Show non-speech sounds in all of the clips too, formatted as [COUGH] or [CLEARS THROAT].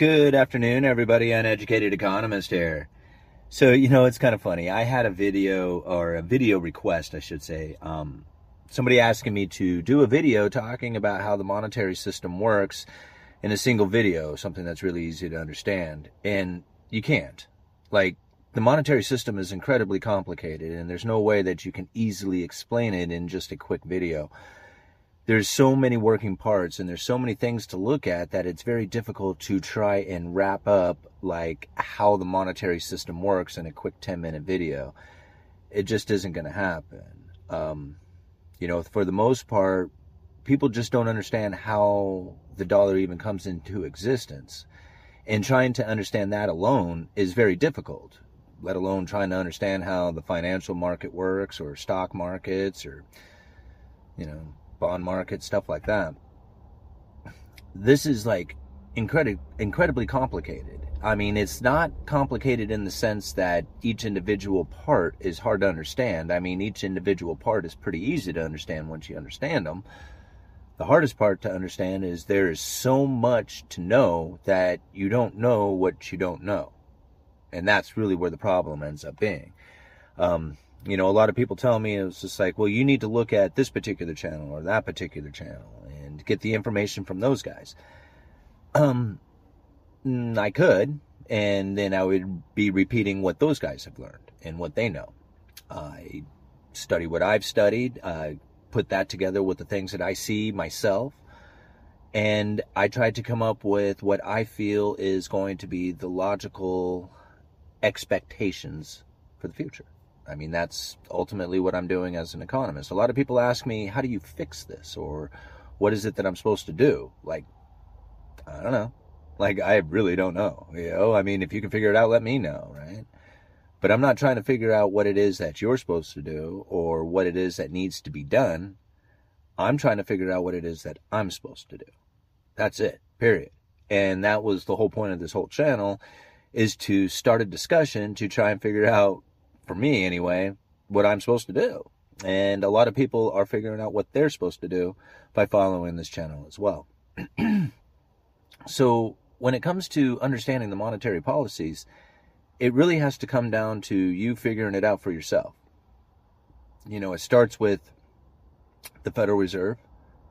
Good afternoon, everybody. Uneducated economist here. So, you know, it's kind of funny. I had a video or a video request, I should say. Um, somebody asking me to do a video talking about how the monetary system works in a single video, something that's really easy to understand. And you can't. Like, the monetary system is incredibly complicated, and there's no way that you can easily explain it in just a quick video there's so many working parts and there's so many things to look at that it's very difficult to try and wrap up like how the monetary system works in a quick 10 minute video. It just isn't going to happen. Um, you know for the most part people just don't understand how the dollar even comes into existence. And trying to understand that alone is very difficult let alone trying to understand how the financial market works or stock markets or you know bond market, stuff like that. This is like incredibly incredibly complicated. I mean, it's not complicated in the sense that each individual part is hard to understand. I mean, each individual part is pretty easy to understand once you understand them. The hardest part to understand is there is so much to know that you don't know what you don't know. And that's really where the problem ends up being. Um, you know, a lot of people tell me it's just like, well, you need to look at this particular channel or that particular channel and get the information from those guys. Um, mm, I could, and then I would be repeating what those guys have learned and what they know. I study what I've studied. I put that together with the things that I see myself. And I tried to come up with what I feel is going to be the logical expectations for the future. I mean, that's ultimately what I'm doing as an economist. A lot of people ask me, how do you fix this? Or what is it that I'm supposed to do? Like, I don't know. Like, I really don't know. You know, I mean, if you can figure it out, let me know, right? But I'm not trying to figure out what it is that you're supposed to do or what it is that needs to be done. I'm trying to figure out what it is that I'm supposed to do. That's it, period. And that was the whole point of this whole channel is to start a discussion to try and figure out for me anyway, what I'm supposed to do. And a lot of people are figuring out what they're supposed to do by following this channel as well. [CLEARS THROAT] so when it comes to understanding the monetary policies, it really has to come down to you figuring it out for yourself. You know, it starts with the Federal Reserve,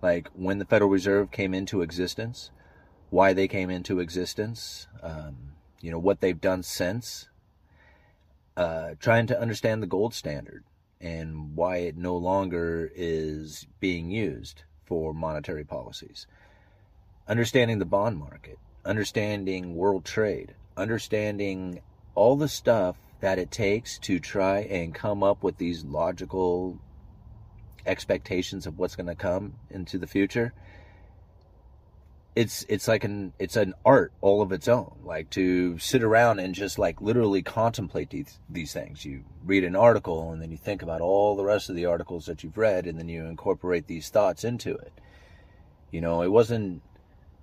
like when the Federal Reserve came into existence, why they came into existence, um, you know, what they've done since, uh, trying to understand the gold standard and why it no longer is being used for monetary policies. Understanding the bond market, understanding world trade, understanding all the stuff that it takes to try and come up with these logical expectations of what's going to come into the future it's it's like an it's an art all of its own. Like to sit around and just like literally contemplate these these things. You read an article and then you think about all the rest of the articles that you've read and then you incorporate these thoughts into it. You know it wasn't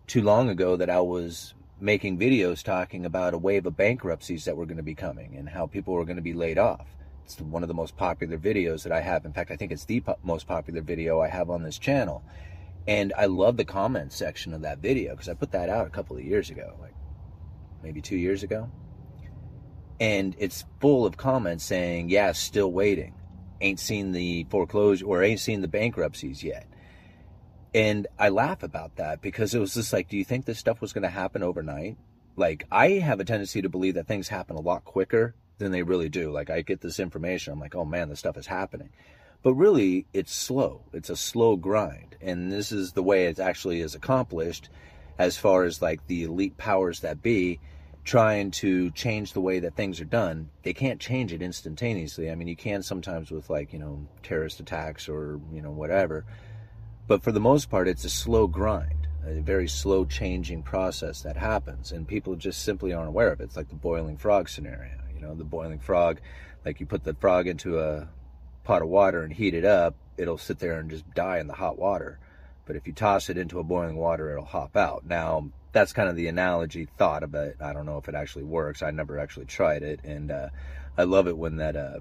too long ago that i was making videos talking about a wave of bankruptcies that were going to be coming and how people were going to be laid off. It's one of the most popular videos that i have. In fact i think it's the po- most popular video i have on this channel and I love the comment section of that video because I put that out a couple of years ago, like maybe two years ago. And it's full of comments saying, yeah, still waiting. Ain't seen the foreclosure or ain't seen the bankruptcies yet. And I laugh about that because it was just like, do you think this stuff was going to happen overnight? Like, I have a tendency to believe that things happen a lot quicker than they really do. Like, I get this information, I'm like, oh man, this stuff is happening. But really, it's slow. It's a slow grind. And this is the way it actually is accomplished as far as like the elite powers that be trying to change the way that things are done. They can't change it instantaneously. I mean, you can sometimes with like, you know, terrorist attacks or, you know, whatever. But for the most part, it's a slow grind, a very slow changing process that happens. And people just simply aren't aware of it. It's like the boiling frog scenario. You know, the boiling frog, like you put the frog into a pot of water and heat it up, it'll sit there and just die in the hot water. But if you toss it into a boiling water, it'll hop out. Now, that's kind of the analogy thought of it. I don't know if it actually works. I never actually tried it. And uh, I love it when that. Uh,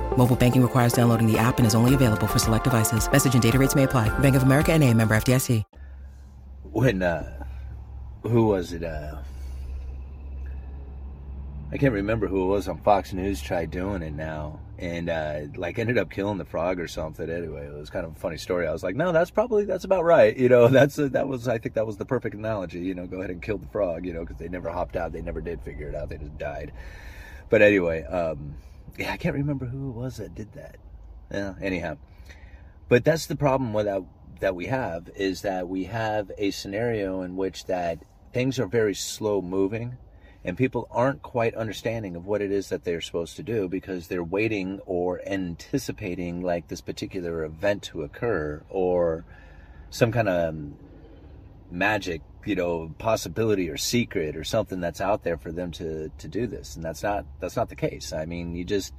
Mobile banking requires downloading the app and is only available for select devices. Message and data rates may apply. Bank of America and a member FDIC. When, uh, who was it? Uh, I can't remember who it was on Fox News tried doing it now and, uh, like ended up killing the frog or something. Anyway, it was kind of a funny story. I was like, no, that's probably, that's about right. You know, [LAUGHS] that's, uh, that was, I think that was the perfect analogy, you know, go ahead and kill the frog, you know, because they never hopped out. They never did figure it out. They just died. But anyway, um, yeah, I can't remember who it was that did that. Yeah, anyhow. But that's the problem with that, that we have is that we have a scenario in which that things are very slow moving and people aren't quite understanding of what it is that they're supposed to do because they're waiting or anticipating like this particular event to occur or some kind of magic you know possibility or secret or something that's out there for them to to do this. And that's not that's not the case. I mean you just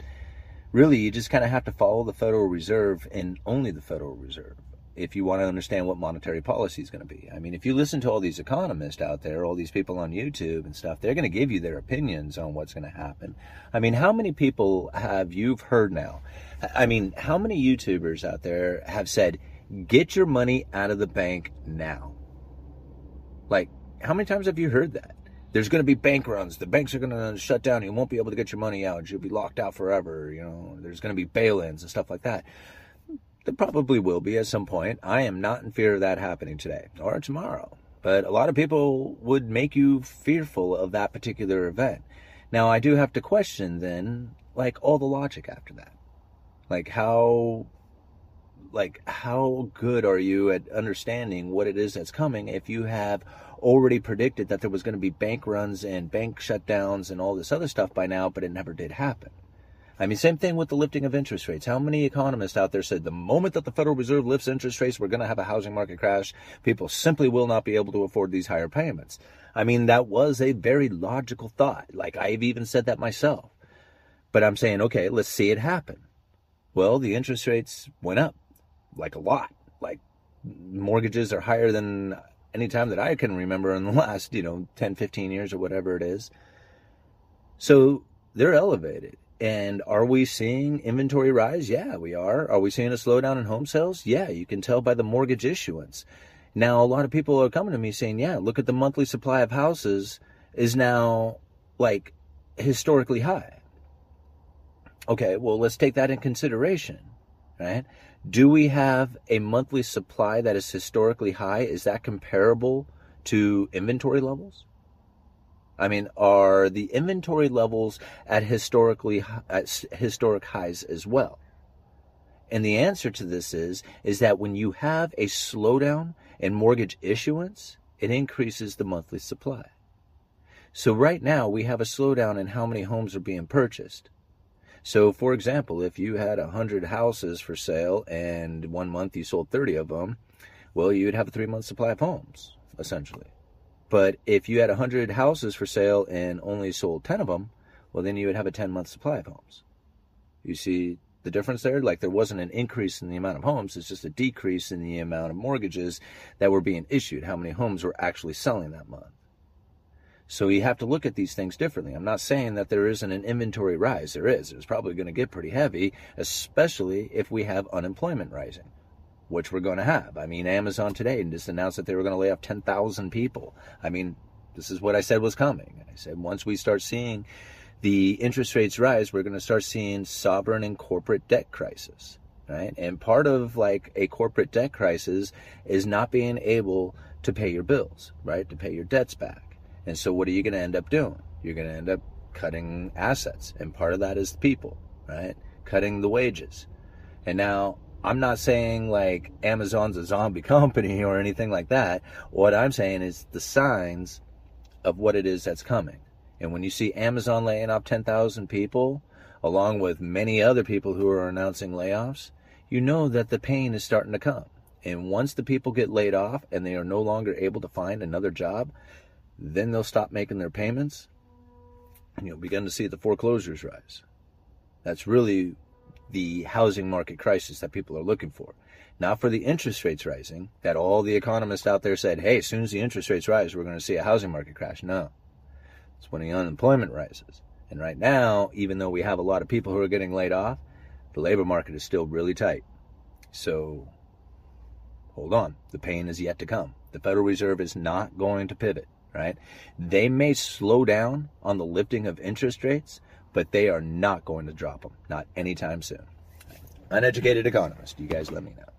really you just kind of have to follow the federal reserve and only the federal reserve if you want to understand what monetary policy is going to be. I mean if you listen to all these economists out there all these people on youtube and stuff they're going to give you their opinions on what's going to happen. I mean how many people have you've heard now i mean how many youtubers out there have said get your money out of the bank now like, how many times have you heard that? There's going to be bank runs. The banks are going to shut down. You won't be able to get your money out. You'll be locked out forever. You know, there's going to be bail-ins and stuff like that. There probably will be at some point. I am not in fear of that happening today or tomorrow. But a lot of people would make you fearful of that particular event. Now, I do have to question then, like, all the logic after that. Like, how like how good are you at understanding what it is that's coming if you have already predicted that there was going to be bank runs and bank shutdowns and all this other stuff by now but it never did happen? I mean same thing with the lifting of interest rates. How many economists out there said the moment that the federal reserve lifts interest rates we're going to have a housing market crash. People simply will not be able to afford these higher payments. I mean that was a very logical thought. Like i've even said that myself. But i'm saying okay let's see it happen. Well the interest rates went up like a lot. Like mortgages are higher than any time that I can remember in the [LAUGHS] last, you know, 10, 15 years or whatever it is. So they're elevated. And are we seeing inventory rise? Yeah, we are. Are we seeing a slowdown in home sales? Yeah, you can tell by the mortgage issuance. Now, a lot of people are coming to me saying, yeah, look at the monthly supply of houses is now like historically high. Okay, well, let's take that in consideration, right? Do we have a monthly supply that is historically high? Is that comparable to inventory levels? I mean, are the inventory levels at historically at historic highs as well? And the answer to this is is that when you have a slowdown in mortgage issuance, it increases the monthly supply. So right now we have a slowdown in how many homes are being purchased. So, for example, if you had 100 houses for sale and one month you sold 30 of them, well, you'd have a three month supply of homes, essentially. But if you had 100 houses for sale and only sold 10 of them, well, then you would have a 10 month supply of homes. You see the difference there? Like there wasn't an increase in the amount of homes, it's just a decrease in the amount of mortgages that were being issued, how many homes were actually selling that month. So you have to look at these things differently. I'm not saying that there isn't an inventory rise. There is. It's probably going to get pretty heavy, especially if we have unemployment rising, which we're going to have. I mean, Amazon today just announced that they were going to lay off 10,000 people. I mean, this is what I said was coming. I said once we start seeing the interest rates rise, we're going to start seeing sovereign and corporate debt crisis. right? And part of like a corporate debt crisis is not being able to pay your bills, right? To pay your debts back. And so what are you going to end up doing? You're going to end up cutting assets. And part of that is people, right? Cutting the wages. And now I'm not saying like Amazon's a zombie [LAUGHS] company or anything like that. What I'm saying is the signs of what it is that's coming. And when you see Amazon laying off 10,000 people, along with many other people who are announcing layoffs, you know that the pain is starting to come. And once the people get laid off and they are no longer able to find another job, then they'll stop making their payments and you'll begin to see the foreclosures rise. That's really the housing market crisis that people are looking for. Not for the interest rates rising, that all the economists out there said, hey, as soon as the interest rates rise, we're going to see a housing market crash. No. It's when the unemployment rises. And right now, even though we have a lot of people who are getting laid off, the labor market is still really tight. So hold on. The pain is yet to come. The Federal Reserve is not going to pivot, right? They may slow down on the lifting of interest rates, but they are not going to drop them, not anytime soon. Uneducated economist, you guys let me know.